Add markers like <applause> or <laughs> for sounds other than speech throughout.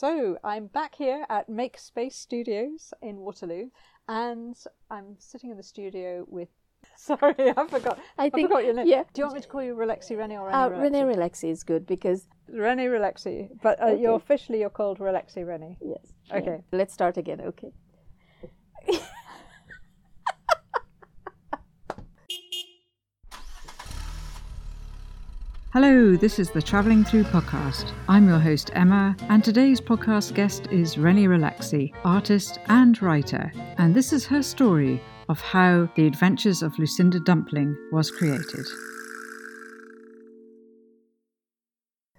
So I'm back here at Make Space Studios in Waterloo, and I'm sitting in the studio with. <laughs> Sorry, I forgot. I I think forgot your name. yeah. Do you want me to call you Relexi Rennie or Uh, Rennie Renee Relexi? Relaxi is good because Rennie Relexi, but uh, you're officially you're called Relexi Rennie. yes. Okay. yeah. Let's start again. Okay. <laughs> Hello, this is the Travelling Through podcast. I'm your host Emma, and today's podcast guest is Rennie Relaxi, artist and writer. And this is her story of how The Adventures of Lucinda Dumpling was created.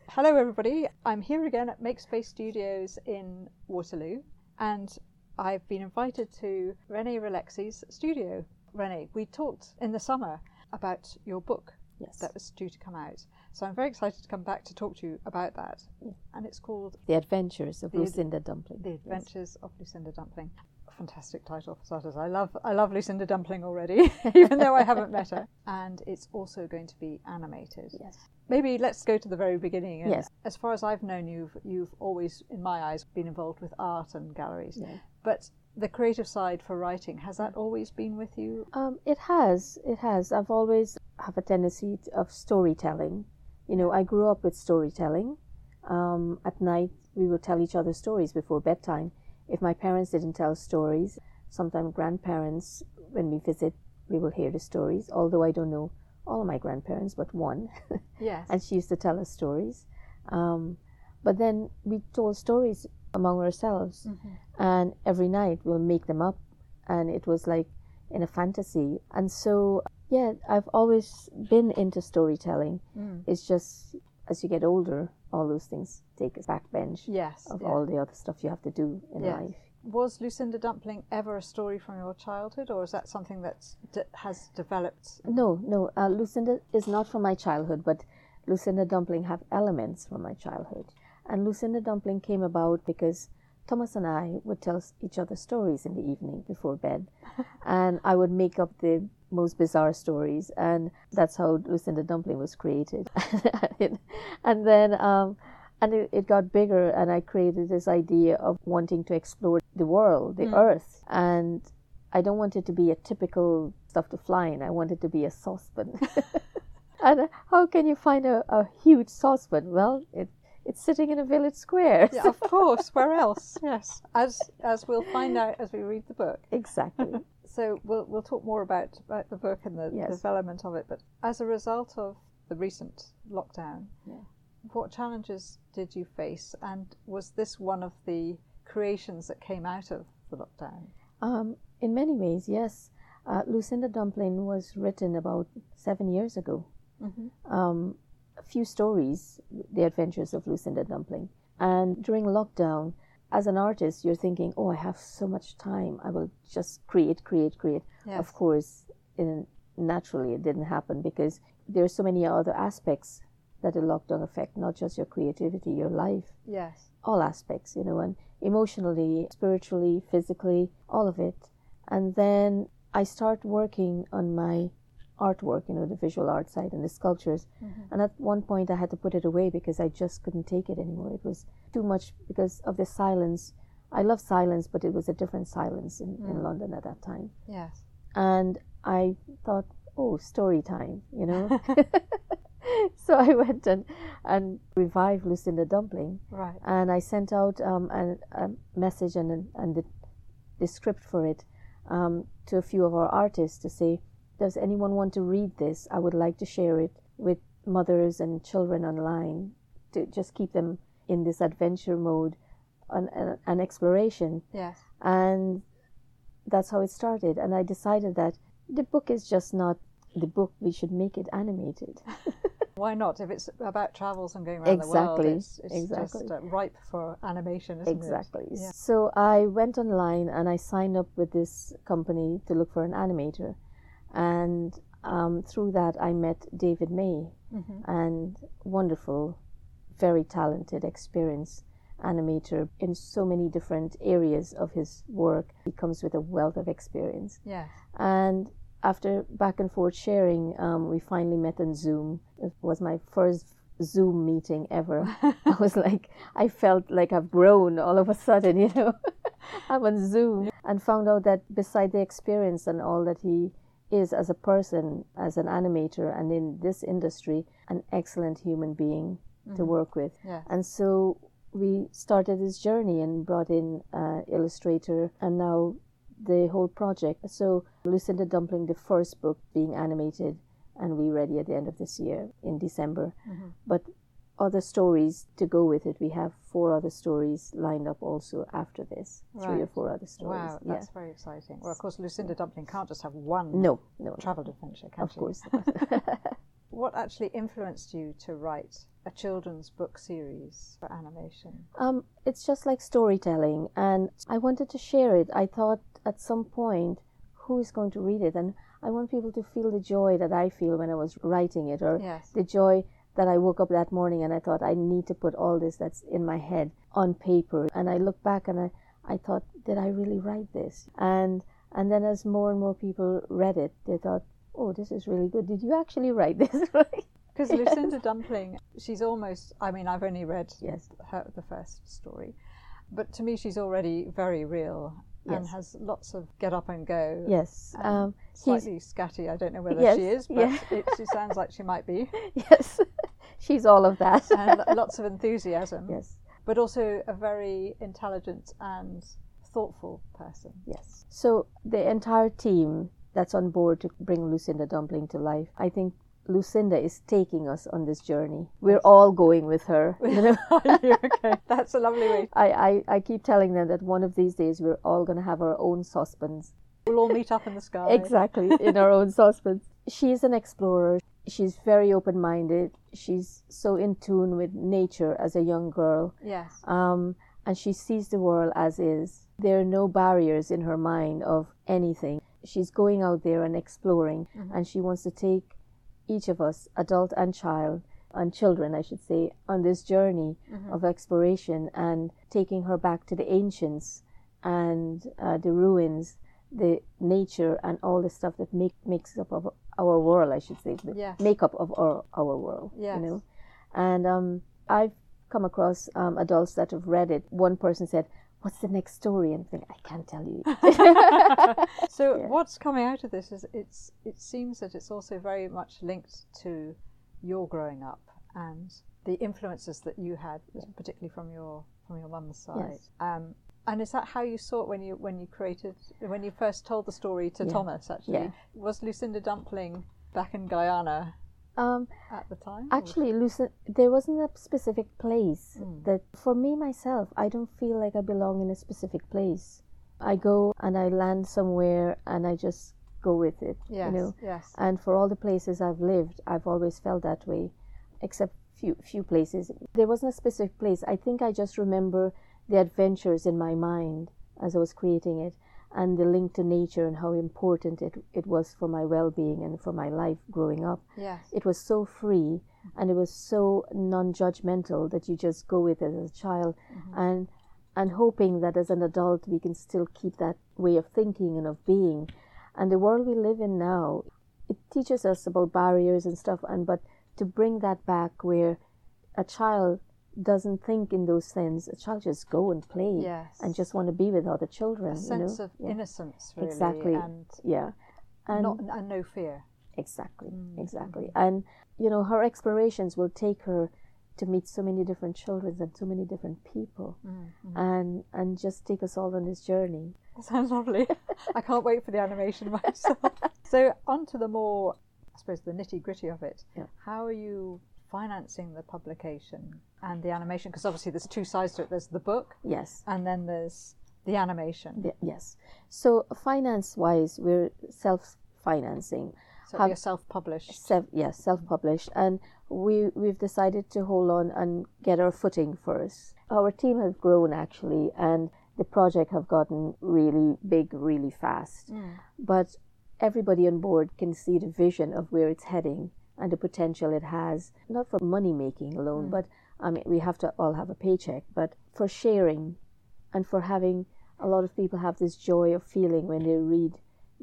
Hello, everybody. I'm here again at Make Space Studios in Waterloo, and I've been invited to Renee Relaxi's studio. Renee, we talked in the summer about your book Yes. that was due to come out. So I'm very excited to come back to talk to you about that. And it's called the Adventures of The Lucinda Dumpling. The Yes. Adventures of Lucinda Dumpling. Fantastic title for starters. I love I love Lucinda Dumpling already, <laughs> even though I haven't met her. <laughs> And it's also going to be animated. Yes. Maybe let's go to the very beginning. Yes. As far as I've known you've you've always, in my eyes, been involved with art and galleries. Yeah. But the creative side for writing has that always been with you? Um, it has. It has. I've always have a tendency of storytelling. You know, I grew up with storytelling. Um, at night, we would tell each other stories before bedtime. If my parents didn't tell stories, sometimes grandparents, when we visit, we will hear the stories. Although I don't know all of my grandparents, but one, <laughs> Yes. and she used to tell us stories. Um, but then we told stories among ourselves, and every night we'll make them up, and it was like in a fantasy. And so, yeah, I've always been into storytelling. Mm. It's just as you get older, all those things take a backbench yes. of yeah. all the other stuff you have to do in Yes. life. Was Lucinda Dumpling ever a story from your childhood, or is that something that d- has developed? No, no, uh, Lucinda is not from my childhood, but Lucinda Dumpling have elements from my childhood. And Lucinda Dumpling came about because Thomas and I would tell each other stories in the evening before bed, <laughs> and I would make up the most bizarre stories, and that's how Lucinda Dumpling was created. <laughs> and then, um, and it, it got bigger, and I created this idea of wanting to explore the world, the earth, and I don't want it to be a typical stuff to fly in. I want it to be a saucepan. <laughs> and how can you find a, a huge saucepan? Well, it it's sitting in a village square. Yeah, of course. Where <laughs> else? Yes, as as we'll find out as we read the book. exactly. So we'll we'll talk more about, about the book and the Yes. development of it. But as a result of the recent lockdown, Yeah. what challenges did you face, and was this one of the creations that came out of the lockdown? Um, in many ways, yes. Uh, Lucinda Dumpling was written about seven years ago. Mm-hmm. um, a few stories, The Adventures of Lucinda Dumpling. And during lockdown, as an artist, you're thinking, oh, I have so much time. I will just create, create, create. Yes. Of course, in, naturally, it didn't happen because there are so many other aspects that the lockdown affect, not just your creativity, your life, Yes. all aspects, you know, and emotionally, spiritually, physically, all of it. And then I start working on my artwork, you know, the visual art side and the sculptures. And at one point, I had to put it away because I just couldn't take it anymore. It was too much because of the silence. I love silence, but it was a different silence in, in London at that time. Yes. And I thought, oh, story time, you know? <laughs> <laughs> so I went and, and revived Lucinda Dumpling Right. and I sent out um, a, a message and, and the, the script for it um, to a few of our artists to say, does anyone want to read this? I would like to share it with mothers and children online to just keep them in this adventure mode and, and, and exploration. Yes. And that's how it started. And I decided that the book is just not the book, we should make it animated. <laughs> Why not? If it's about travels and going around the world, it's, it's exactly. just uh, ripe for animation, Exactly. Yeah. So I went online and I signed up with this company to look for an animator, and um, through that I met David May, Mhm. and wonderful, very talented, experienced animator in so many different areas of his work. He comes with a wealth of experience, Yes. and after back and forth sharing, um, we finally met on Zoom. It was my first Zoom meeting ever. <laughs> I was like, I felt like I've grown all of a sudden, <laughs> you know. <laughs> I'm on Zoom and found out that beside the experience and all that he is as a person, as an animator, and in this industry, an excellent human being to work with. And so we started this journey and brought in uh, illustrator and now the whole project. So Lucinda Dumpling, the first book being animated and we ready at the end of this year in December. Mm-hmm. But other stories to go with it. We have four other stories lined up also after this. Three or four other stories. Wow, yeah. that's very exciting. Well, of course, Lucinda Dumpling can't just have one No, no, no, travel adventure, can of she? course. <laughs> <laughs> What actually influenced you to write a children's book series for animation? Um, it's just like storytelling, and I wanted to share it. I thought at some point, who is going to read it? And I want people to feel the joy that I feel when I was writing it, or Yes. the joy that I woke up that morning and I thought I need to put all this that's in my head on paper. And I look back and I, I thought, did I really write this? And and then as more and more people read it, they thought, oh, this is really good. Did you actually write <laughs> this? Because Lucinda Dumpling, she's almost, I mean, I've only read Yes. her, the first story, but to me, she's already very real and has lots of get up and go. Yes. Um, Um, Slightly scatty, I don't know whether Yes, she is, but yeah. it, she sounds like she might be. <laughs> yes. <laughs> She's all of that. And lots of enthusiasm, yes. but also a very intelligent and thoughtful person. Yes. So the entire team that's on board to bring Lucinda Dumpling to life, I think Lucinda is taking us on this journey. We're all going with her. You know? Okay? That's a lovely way. I, I, I keep telling them that one of these days we're all going to have our own saucepans. We'll all meet up in the sky. Exactly, in our own saucepans. She's an explorer. She's very open minded. She's so in tune with nature as a young girl. Yes. um, and she sees the world as is. There are no barriers in her mind of anything. She's going out there and exploring, and she wants to take each of us, adult and child, and children, I should say, on this journey of exploration and taking her back to the ancients and uh, the ruins, the nature, and all the stuff that make, makes up of our world, I should say, the Yes. makeup of our, our world. Yes. You know? And um, I've come across um, adults that have read it. One person said, What's the next story? And I think, I can't tell you. <laughs> So <laughs> what's coming out of this is it's it seems that it's also very much linked to your growing up and the influences that you had, particularly from your from your mum's side. Yes. Um, and is that how you saw it when you when you created when you first told the story to Yeah. Thomas? Actually, Yeah. was Lucinda Dumpling back in Guyana um, at the time? actually, Lucid, there wasn't a specific place Mm. that, for me myself, I don't feel like I belong in a specific place. I go and I land somewhere and I just go with it. yes, You know? yes, And for all the places I've lived, I've always felt that way, except few few places. There wasn't a specific place. I think I just remember the adventures in my mind as I was creating it, and the link to nature and how important it it was for my well-being and for my life growing up. yes, It was so free and it was so non-judgmental that you just go with it as a child, mm-hmm. and and hoping that as an adult we can still keep that way of thinking and of being. And the world we live in now, it teaches us about barriers and stuff, and but to bring that back where a child doesn't think in those things, a child just go and play yes. and just want to be with other children. a sense you know? of yeah. innocence, really, Exactly. and yeah, and not and no fear. Exactly, Mm, exactly. And you know, her explorations will take her to meet so many different children and so many different people, Mm, and and just take us all on this journey. <laughs> Sounds lovely. I can't wait for the animation myself. <laughs> so, on to the more, I suppose, the nitty gritty of it. Yeah. How are you financing the publication and the animation? Because obviously, there's two sides to it there's the book, Yes, and then there's the animation. y- yes. So finance-wise, we're self-financing. So, Have- you're self published. Self, yes, self-published, and we we've decided to hold on and get our footing first. Our team has grown actually, and the project have gotten really big, really fast. Mm. but everybody on board can see the vision of where it's heading and the potential it has, not for money making alone, but I mean, we have to all have a paycheck, but for sharing and for having a lot of people have this joy of feeling when they read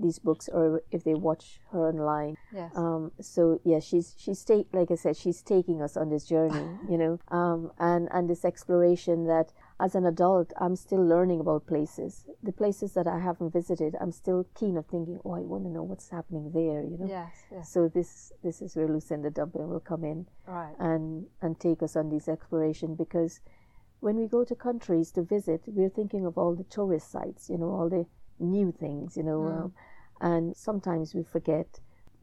these books or if they watch her online. Yes. Um, so yeah, she's she's take like I said, she's taking us on this journey, <laughs> you know, um, and and this exploration that as an adult I'm still learning about places. The places that I haven't visited, I'm still keen of thinking, oh, I want to know what's happening there, you know. yes. Yes. So this this is where Lucinda Dumpling will come in Right. and and take us on these exploration because when we go to countries to visit, we're thinking of all the tourist sites, you know, all the new things, you know, Mm. um, and sometimes we forget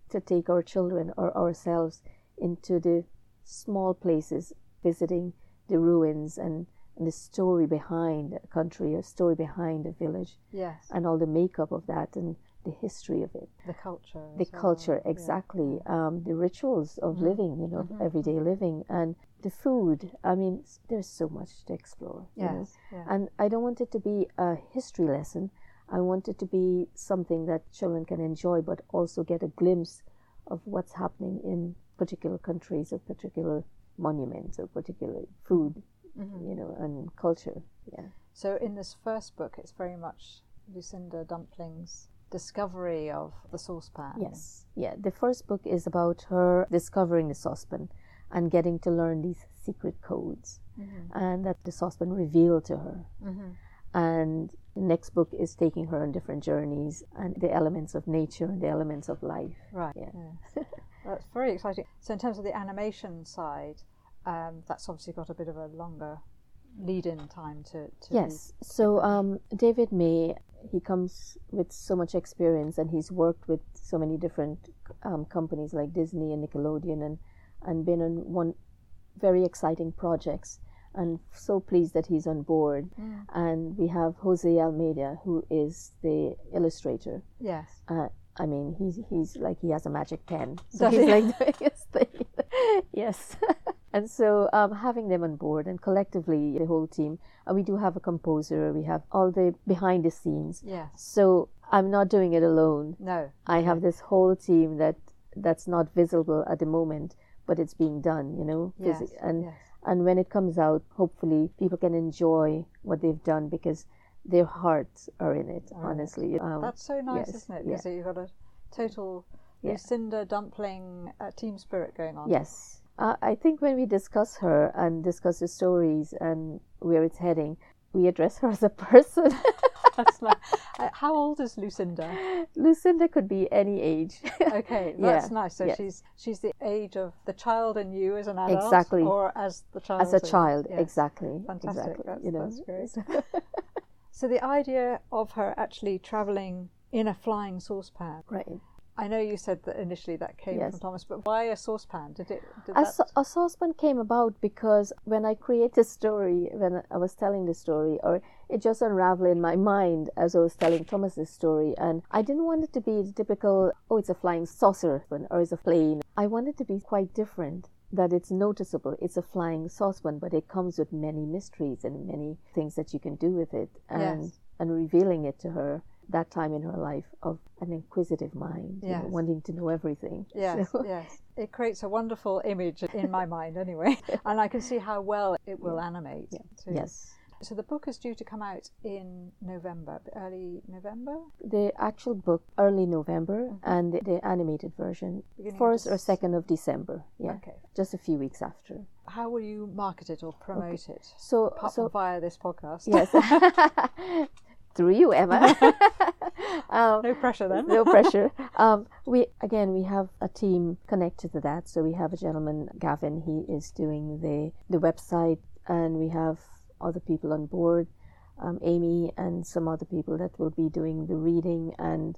to take our children or ourselves into the small places, visiting the ruins and the story behind a country, a story behind a village, Yes. and all the makeup of that and the history of it the culture. the well, culture yeah. exactly um, the rituals of Mhm. living you know Mhm, everyday living and the food i mean there's so much to explore Yes. Yeah. and i don't want it to be a history lesson i want it to be something that children can enjoy but also get a glimpse of what's happening in particular countries or particular monuments or particular food Mhm. you know and culture yeah So in this first book, it's very much Lucinda Dumpling's discovery of the saucepan. Yes, yeah. The first book is about her discovering the saucepan and getting to learn these secret codes, Mhm. and that the saucepan revealed to her. Mhm. And the next book is taking her on different journeys and the elements of nature and the elements of life. Right. Yeah. Yeah. <laughs> That's very exciting. So in terms of the animation side, um, that's obviously got a bit of a longer lead-in time to. to be- Yes. So um, David May, he comes with so much experience, and he's worked with so many different um, companies like Disney and Nickelodeon, and and been on one very exciting projects. And so pleased that he's on board. Mm. And we have Jose Almeida, who is the illustrator. Yes. Uh, I mean, he's he's like he has a magic pen. So Does he's he? like <laughs> doing his thing. <laughs> yes. <laughs> and so um, having them on board and collectively the whole team, and we do have a composer. We have all the behind the scenes. Yes. So I'm not doing it alone. No. I have this whole team that that's not visible at the moment, but it's being done. You know, Yes. And yes. and when it comes out, hopefully people can enjoy what they've done because their hearts are in it. It. honestly, um, That's so nice, yes, isn't it? yeah. Because you've got a total Yeah. Lucinda Dumpling uh, team spirit going on. Yes. Uh, I think when we discuss her and discuss the stories and where it's heading, we address her as a person. <laughs> That's nice. <laughs> Uh, how old is Lucinda? Lucinda could be any age. <laughs> Okay, that's Yeah, nice. So yes. she's she's the age of the child in you as an adult, Exactly. or as the child as a child, exactly. Fantastic. Exactly. That's, you know. that's great. So the idea of her actually travelling in a flying saucepan. right. I know you said that initially that came Yes. from Thomas, but why a saucepan? Did it? Did A, a saucepan came about because when I created the story, when I was telling the story, or it just unraveled in my mind as I was telling Thomas's story, and I didn't want it to be the typical, oh, it's a flying saucer or it's a plane. I wanted it to be quite different. That it's noticeable, it's a flying saucepan, but it comes with many mysteries and many things that you can do with it, and Yes. and revealing it to her that time in her life of an inquisitive mind, you know, wanting to know everything. <laughs> Yes, So- yes. It creates a wonderful image in my mind, anyway, <laughs> and I can see how well it will animate. Too. Yes. So the book is due to come out in November, early November. the actual book early November mm-hmm. and the, the animated version Beginning first or second of December. Yeah, Okay. just a few weeks after. How will you market it or promote it? So, Apart so via this podcast. yes, <laughs> through you, Emma. <laughs> <laughs> um, No pressure then. no pressure. <laughs> Um, we again, we have a team connected to that. So we have a gentleman, Gavin. He is doing the the website, and we have other people on board, um, Amy and some other people that will be doing the reading and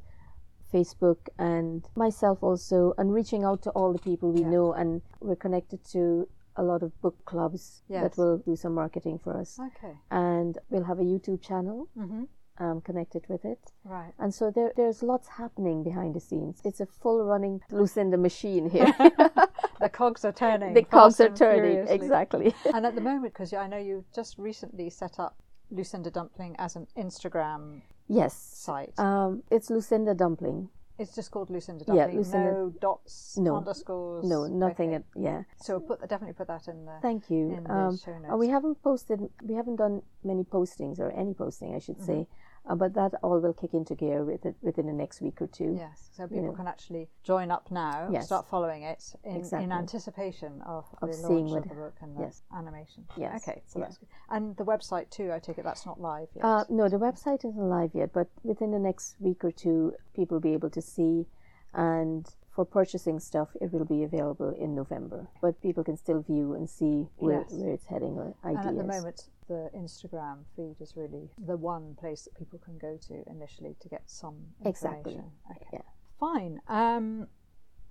Facebook and myself also, and reaching out to all the people we Yeah. know, and we're connected to a lot of book clubs Yes. that will do some marketing for us, Okay. and we'll have a YouTube channel Mm-hmm. Um, connected with it. Right. And so there, there's lots happening behind the scenes. It's a full running Lucinda machine here. <laughs> <laughs> The cogs are turning. the cogs are turning. furiously. Exactly. <laughs> And at the moment, because I know you just recently set up Lucinda Dumpling as an Instagram yes. site. Um, it's Lucinda Dumpling. it's just called Lucinda Dumpling. yeah. Lucinda- No dots, No. underscores. No, nothing. Okay. At, yeah. So put definitely put that in the Thank you. in the Um, show notes. and we haven't posted. We haven't done many postings or any posting, I should say, Uh, but that all will kick into gear with it, within the next week or two. Yes, so people know. can actually join up now, Yes. start following it in, in anticipation of, Of the seeing launch what- of the book and the yes. animation. Yes, Okay, so yeah. that's good. And the website too, I take it that's not live yet. Uh, no, the website isn't live yet, but within the next week or two, people will be able to see. And for purchasing stuff, it will be available in November. But people can still view and see where, Yes. where it's heading or ideas. and at the moment, the Instagram feed is really the one place that people can go to initially to get some Exactly. Okay. Yeah. Fine. Um,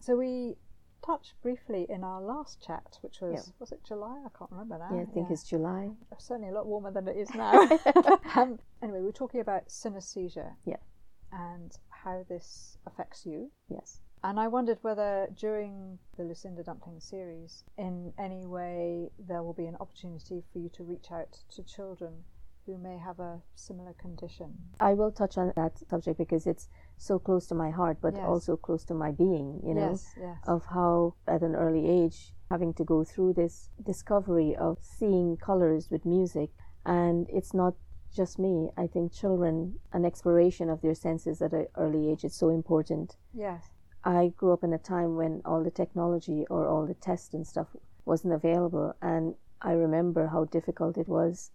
so we touched briefly in our last chat, which was Yeah. was it July? I can't remember now. yeah, I think it's July. certainly a lot warmer than it is <laughs> now. <laughs> um, anyway, we were talking about synesthesia. Yeah. And how this affects you. Yes. And I wondered whether during the Lucinda Dumpling series, in any way, there will be an opportunity for you to reach out to children who may have a similar condition. I will touch on that subject because it's so close to my heart, but Yes. also close to my being, you know, yes, yes. of how at an early age, having to go through this discovery of seeing colors with music. And it's not just me. I think children, an exploration of their senses at an early age is so important. yes. I grew up in a time when all the technology or all the tests and stuff wasn't available, and I remember how difficult it was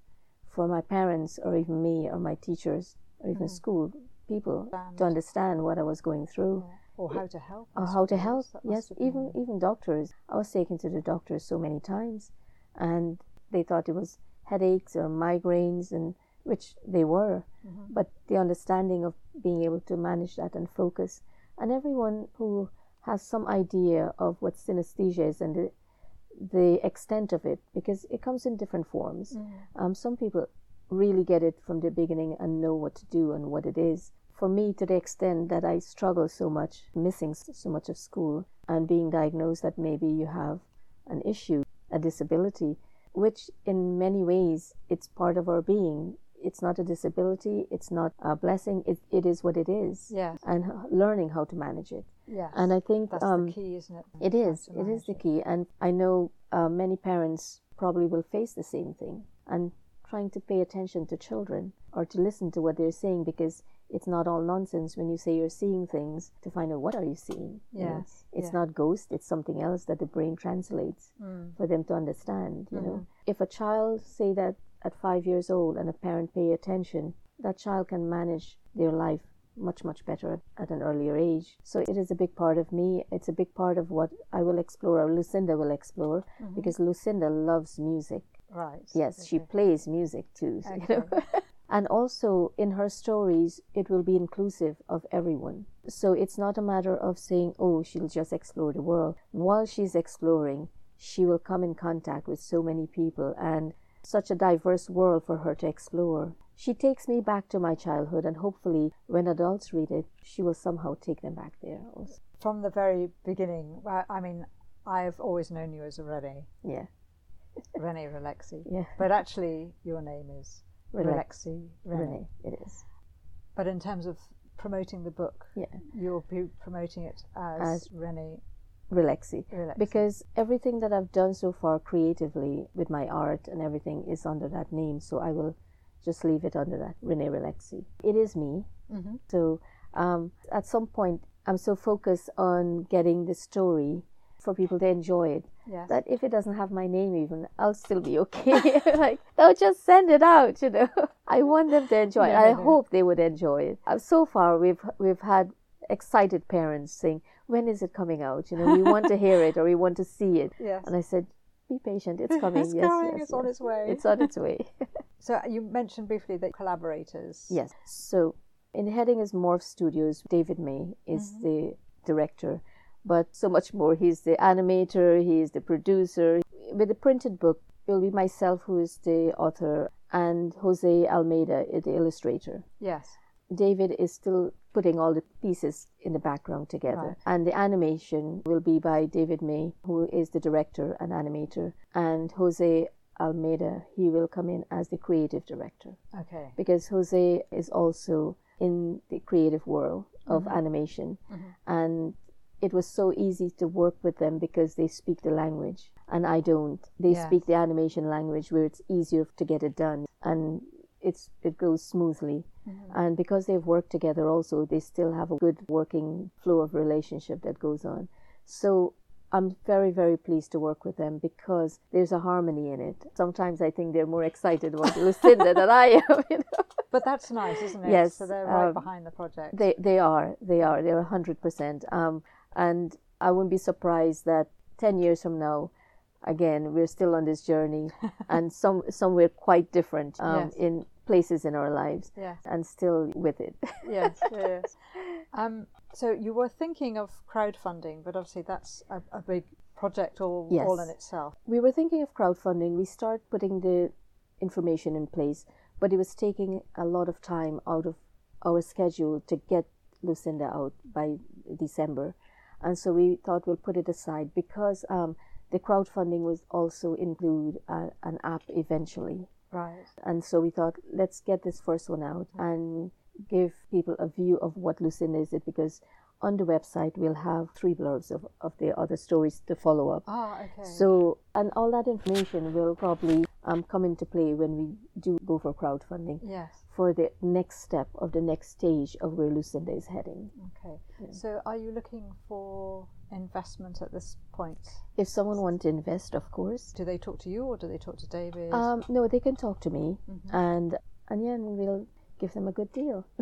for my parents or even me or my teachers or even school people Understand. to understand what I was going through Or how to help. Or how to help. Yes, even even doctors. I was taken to the doctors so many times, and they thought it was headaches or migraines, and which they were. Mm-hmm. But the understanding of being able to manage that and focus, and everyone who has some idea of what synesthesia is and the the extent of it, because it comes in different forms. Mm-hmm. Um, some people really get it from the beginning and know what to do and what it is. For me, to the extent that I struggle so much, missing so much of school and being diagnosed that maybe you have an issue, a disability, which in many ways it's part of our being. It's not a disability, it's not a blessing, it, it is what it is. Yes. And learning how to manage it. Yes. And I think that's um, the key, isn't it? it is. It is the key. And I know uh, many parents probably will face the same thing and trying to pay attention to children or to listen to what they're saying because it's not all nonsense when you say you're seeing things to find out what are you seeing. you know. Yes, It's yeah. not ghost, it's something else that the brain translates Mm. for them to understand, you Mm-hmm. know. If a child say that at 5 years old and a parent pay attention, that child can manage their life much much better at an earlier age. So it is a big part of me. It's a big part of what i will explore or lucinda will explore Mm-hmm. because lucinda loves music. Right. yes she plays music too so, you know. <laughs> <laughs> And also in her stories it will be inclusive of everyone. So it's not a matter of saying oh she'll just explore the world. While she's exploring she will come in contact with so many people and such a diverse world for her to explore she takes me back to my childhood and hopefully when adults read it she will somehow take them back there also. From the very beginning, I mean, I've always known you as a Rene, yeah <laughs> Rene Relexi. yeah But actually, your name is. Relexi Rene. renee it is But in terms of promoting the book, yeah you'll be promoting it as, As- Rene relaxy Relexi. because everything that I've done so far creatively with my art and everything is under that name. So I will just leave it under that Renee Relaxi. It is me. Mhm. So um, at some point, I'm so focused on getting the story for people to enjoy it yes. that if it doesn't have my name even, I'll still be okay. <laughs> like, no, just send it out. You know, <laughs> I want them to enjoy it. I hope they would enjoy it. Uh, so far, we've we've had excited parents saying, "When is it coming out? You know, we want to hear it or we want to see it." <laughs> yes. And I said, "Be patient. It's <laughs> coming. It's yes, coming, yes, it's on its way." It's on its way." <laughs> So you mentioned briefly the collaborators. yes. So in heading is Morph Studios. David May is Mm-hmm. the director, but so much more. He's the animator. He's the producer. With the printed book, it will be myself who is the author and Jose Almeida the illustrator. Yes. David is still putting all the pieces in the background together. Right. And the animation will be by David May, who is the director and animator, and Jose Almeida, he will come in as the creative director Okay. because Jose is also in the creative world of Mm-hmm. animation. And it was so easy to work with them because they speak the language and I don't. They Yes. speak the animation language where it's easier to get it done. And it's it goes smoothly. And because they've worked together, also they still have a good working flow of relationship that goes on. So I'm very very pleased to work with them because there's a harmony in it. Sometimes I think they're more excited about <laughs> Lucinda than I am. <laughs> You know? But that's nice, isn't it? Yes, So they're right um, behind the project. They they are they are they're hundred percent. Um, and I wouldn't be surprised that ten years from now, again we're still on this journey, <laughs> and some somewhere quite different um, Yes. in places in our lives, Yes. and still with it. <laughs> yes, yes. Um, so you were thinking of crowdfunding, but obviously that's a, a big project all, Yes. all in itself. we were thinking of crowdfunding. We started putting the information in place, but it was taking a lot of time out of our schedule to get Lucinda out by December. And so we thought we'll put it aside because um, the crowdfunding was also include uh, an app eventually. Right. And so we thought, let's get this first one out and give people a view of what Lucinda is it because on the website we'll have three blurbs of, of the other stories to follow up. Ah, okay. So, and all that information will probably um, come into play when we do go for crowdfunding yes. for the next step of the next stage of where Lucinda is heading. Okay. So are you looking for investment at this point? If someone wants to invest, of course, Do they talk to you or do they talk to David? um, no, they can talk to me, and and yeah, and we'll give them a good deal. <laughs>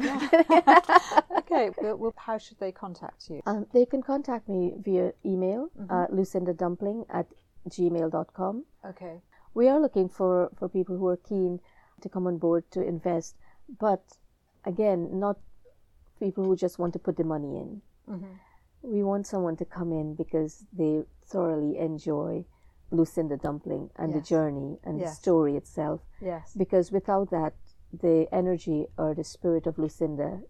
okay. Well, well, how should they contact you? um, they can contact me via email, uh, lucindadumpling at gmail.com. Okay. we are looking for, for people who are keen to come on board to invest, but again, not people who just want to put the money in. Mm-hmm. We want someone to come in because they thoroughly enjoy Lucinda Dumpling and the journey and the story itself. Yes. Because without that, the energy or the spirit of Lucinda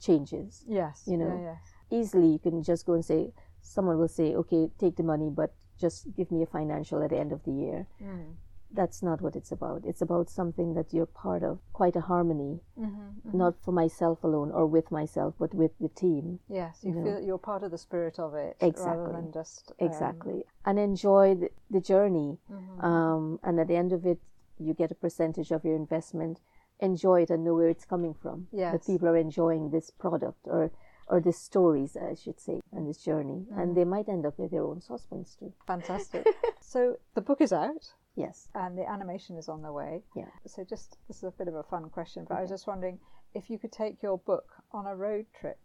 changes. Yes. you know. Yeah, yes. Easily, you can just go and say, someone will say, okay, take the money, but just give me a financial at the end of the year Mm. That's not what it's about. It's about something that you're part of, quite a harmony, Mm-hmm. not for myself alone or with myself, but with the team. Yes. You you feel that you're part of the spirit of it rather than just um, Exactly. And enjoy the, the journey. mhm. Um, and at the end of it, you get a percentage of your investment. Enjoy it and know where it's coming from. Yes. That people are enjoying this product or or the stories, I should say, and this journey. Mm. And they might end up with their own saucepans too. Fantastic. <laughs> so the book is out. Yes. and the animation is on the way. Yeah. So just this is a bit of a fun question, but I was just wondering if you could take your book on a road trip,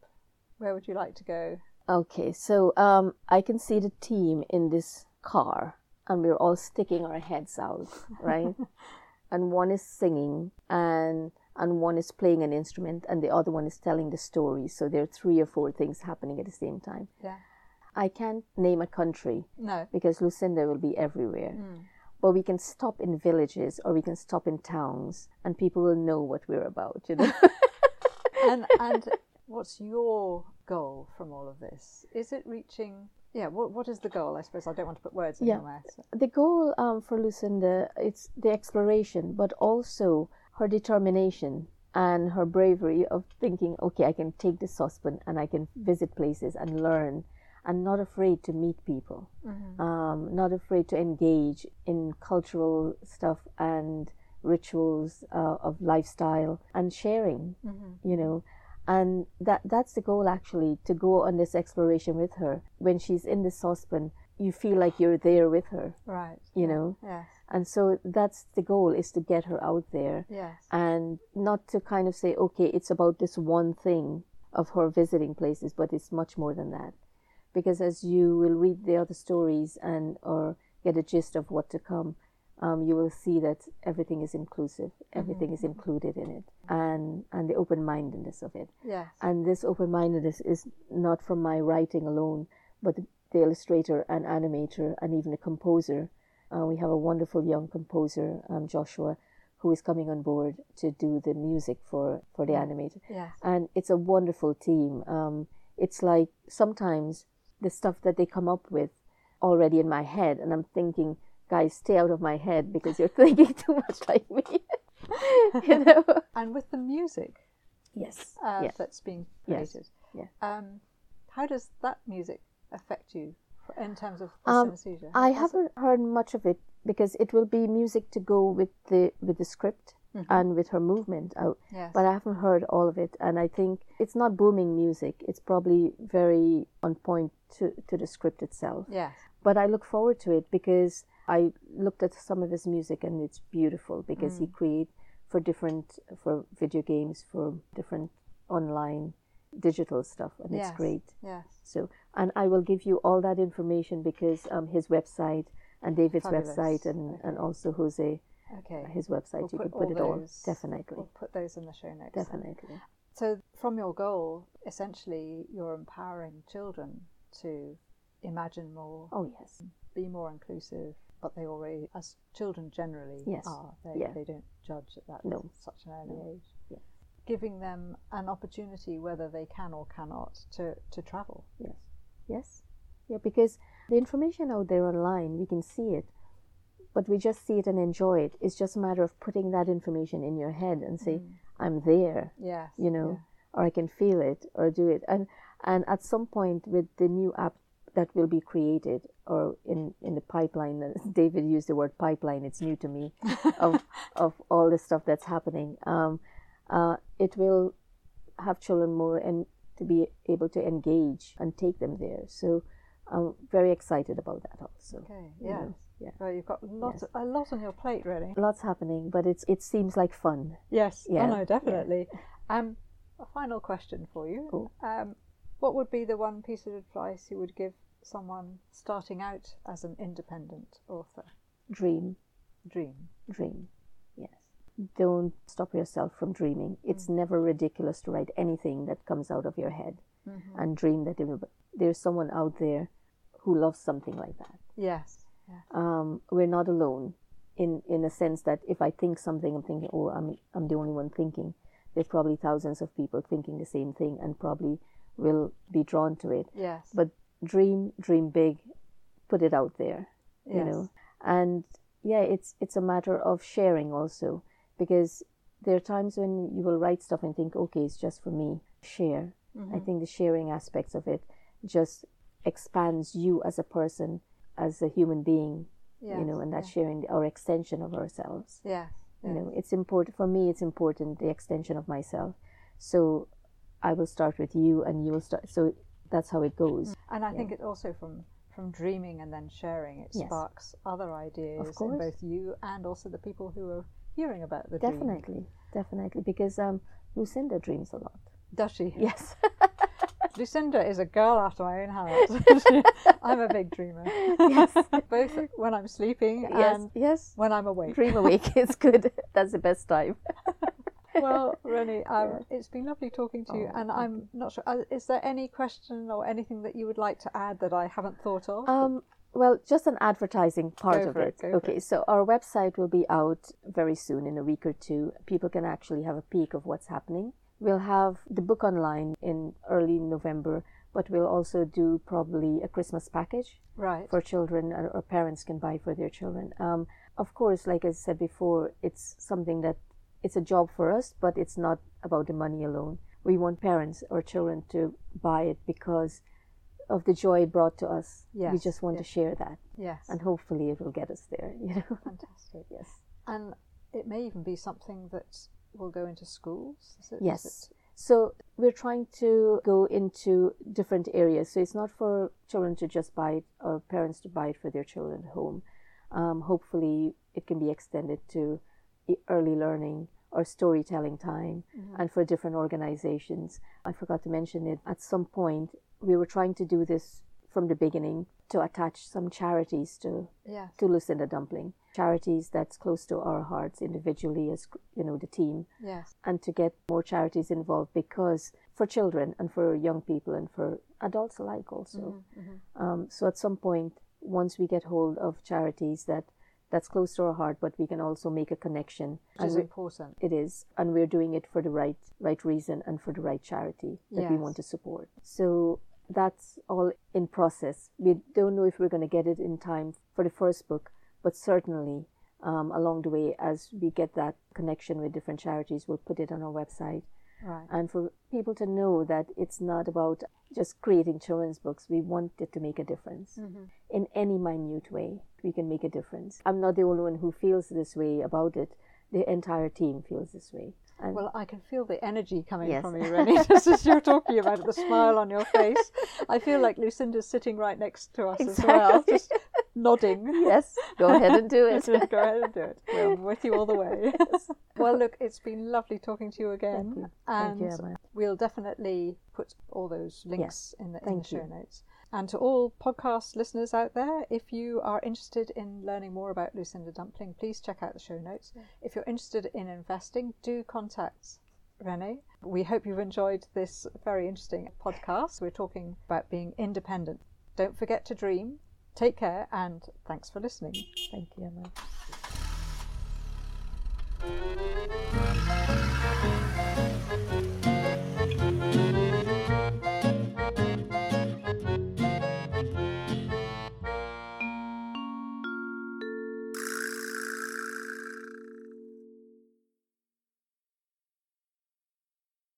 where would you like to go? Okay, so um, I can see the team in this car, and we're all sticking our heads out, right? <laughs> and one is singing, and and one is playing an instrument, and the other one is telling the story. So there are three or four things happening at the same time. Yeah. I can't name a country No. because Lucinda will be everywhere. But we can stop in villages or we can stop in towns, and people will know what we're about. You know. <laughs> And and what's your goal from all of this? Is it reaching? Yeah. What what is the goal? I suppose I don't want to put words in Yeah. your mouth. the goal um, for Lucinda it's the exploration but also her determination and her bravery of thinking okay i can take this saucepan and i can visit places and learn and not afraid to meet people. Um, not afraid to engage in cultural stuff and rituals uh, of lifestyle and sharing you know. And that that's the goal actually to go on this exploration with her. When she's in the saucepan you feel like you're there with her Right. you know? Yes. and so that's the goal is to get her out there Yes. and not to kind of say okay it's about this one thing of her visiting places but it's much more than that because as you will read the other stories and or get a gist of what to come um, you will see that everything is inclusive. Everything is included in it and and the open-mindedness of it. Yes. and this open-mindedness is not from my writing alone but the, the illustrator and animator and even the composer. Uh, we have a wonderful young composer um, joshua who is coming on board to do the music for for the animator. Yes. and it's a wonderful team. Um, it's like sometimes the stuff that they come up with already in my head and i'm thinking guys stay out of my head because you're <laughs> thinking too much like me <laughs> you know And with the music yes uh, yes that's being Yes. created, Yeah. um, how does that music affect you in terms of Um, synesthesia? I does it- haven't heard much of it because it will be music to go with the with the script. And with her movement out. Yes. But I haven't heard all of it, and I think it's not booming music. It's probably very on point to, to the script itself. yes. But I look forward to it because I looked at some of his music and it's beautiful because Mm. he create for different for video games for different online digital stuff and yes. it's great. Yes. So and I will give you all that information because um, his website and David's Fabulous. website and, and also Jose Okay. his website We'll you can put all it all those- definitely We'll put those in the show notes. then. definitely So, from your goal, essentially, you're empowering children to imagine more, oh yes be more inclusive, but they already, as children generally Yes. are, they, Yeah. they don't judge at that No. such an early No. age. Yeah. Giving them an opportunity, whether they can or cannot, to, to travel. Yes. Yes. Yeah, because the information out there online, we can see it, but we just see it and enjoy it. It's just a matter of putting that information in your head and say, I'm there, Yes. you know, or I can feel it or do it. And and at some point with the new app that will be created or in, in the pipeline, <laughs> David used the word pipeline, it's new to me, <laughs> of, of all the stuff that's happening. Um, uh, it will have children more and to be able to engage and take them there. So I'm very excited about that also. Okay. you know, yeah. Well, you've got lots, Yes. a lot on your plate, really. Lots happening, but it's it seems like fun. Yes. Yeah, Oh no, yeah. definitely. Um, a final question for you. Cool. Um, what would be the one piece of advice you would give someone starting out as an independent author? Dream, Dream. dream. Yes. Don't stop yourself from dreaming. It's never ridiculous to write anything that comes out of your head and dream that there's someone out there who loves something like that. Yes. Yeah. um, we're not alone in in a sense that if I think something, I'm thinking, oh, I'm I'm the only one thinking. There's probably thousands of people thinking the same thing and probably will be drawn to it. Yes. But dream, dream big, put it out there, you Yes. know. And yeah, it's it's a matter of sharing also because there are times when you will write stuff and think, okay, it's just for me. Share. I think the sharing aspects of it just expands you as a person, as a human being, yes. you know, and that's sharing our extension of ourselves. Yes. You know, it's important for me. It's important the extension of myself. So I will start with you, and you will start. So that's how it goes. And I think it also from from dreaming and then sharing, it Yes. sparks other ideas in both you and also the people who are hearing about the dream. Definitely, definitely, because um, Lucinda dreams a lot. Does she? Yes, <laughs> Lucinda is a girl after my own heart. <laughs> I'm a big dreamer. yes, Both when I'm sleeping yes, and yes. when I'm awake. Dream awake is good. That's the best time. <laughs> well, Rennie, um, it's been lovely talking to you, Oh, and I'm not sure. Uh, is there any question or anything that you would like to add that I haven't thought of? Um, well, just an advertising part of it, it. okay, so our website will be out very soon in a week or two. People can actually have a peek of what's happening. We'll have the book online in early November, but we'll also do probably a Christmas package right. for children or, or parents can buy for their children. Um, of course, like I said before, it's something that it's a job for us, but it's not about the money alone. We want parents or children to buy it because of the joy it brought to us. We just want yes. to share that, yes. and hopefully, it will get us there. <laughs> You know. Fantastic. yes. And it may even be something that will go into schools. Is it, is Yes. it- So we're trying to go into different areas. So it's not for children to just buy it or parents to buy it for their children at home. Um, hopefully, it can be extended to early learning or storytelling time and for different organizations. I forgot to mention it. At some point, we were trying to do this from the beginning to attach some charities to Yes. to Lucinda Dumpling, charities that's close to our hearts individually as you know the team Yes. and to get more charities involved because for children and for young people and for adults alike also. Um, so at some point, once we get hold of charities that that's close to our heart, but we can also make a connection. Which is important. it is, and we're doing it for the right right reason and for the right charity that we want to support. So that's all in process. We don't know if we're going to get it in time for the first book, but certainly um, along the way, as we get that connection with different charities, we'll put it on our website. Right. And for people to know that it's not about just creating children's books, we want it to make a difference Mm-hmm. in any minute way. We can make a difference. I'm not the only one who feels this way about it. the entire team feels this way. And well, I can feel the energy coming yes. from you, Rennie, just <laughs> as you're talking about it, the smile on your face. I feel like Lucinda's sitting right next to us exactly. as well, just nodding. <laughs> Yes, go ahead and do <laughs> it. go ahead and do it. We're with you all the way. Yes. Well, look, it's been lovely talking to you again. Thank you. And Thank you, we'll definitely put all those links yes. in the, in the show you. notes. And to all podcast listeners out there, if you are interested in learning more about Lucinda Dumpling, please check out the show notes. Yeah. If you're interested in investing, do contact Renee. We hope you've enjoyed this very interesting podcast. We're talking about being independent. Don't forget to dream. Take care and thanks for listening. Thank you, Emma.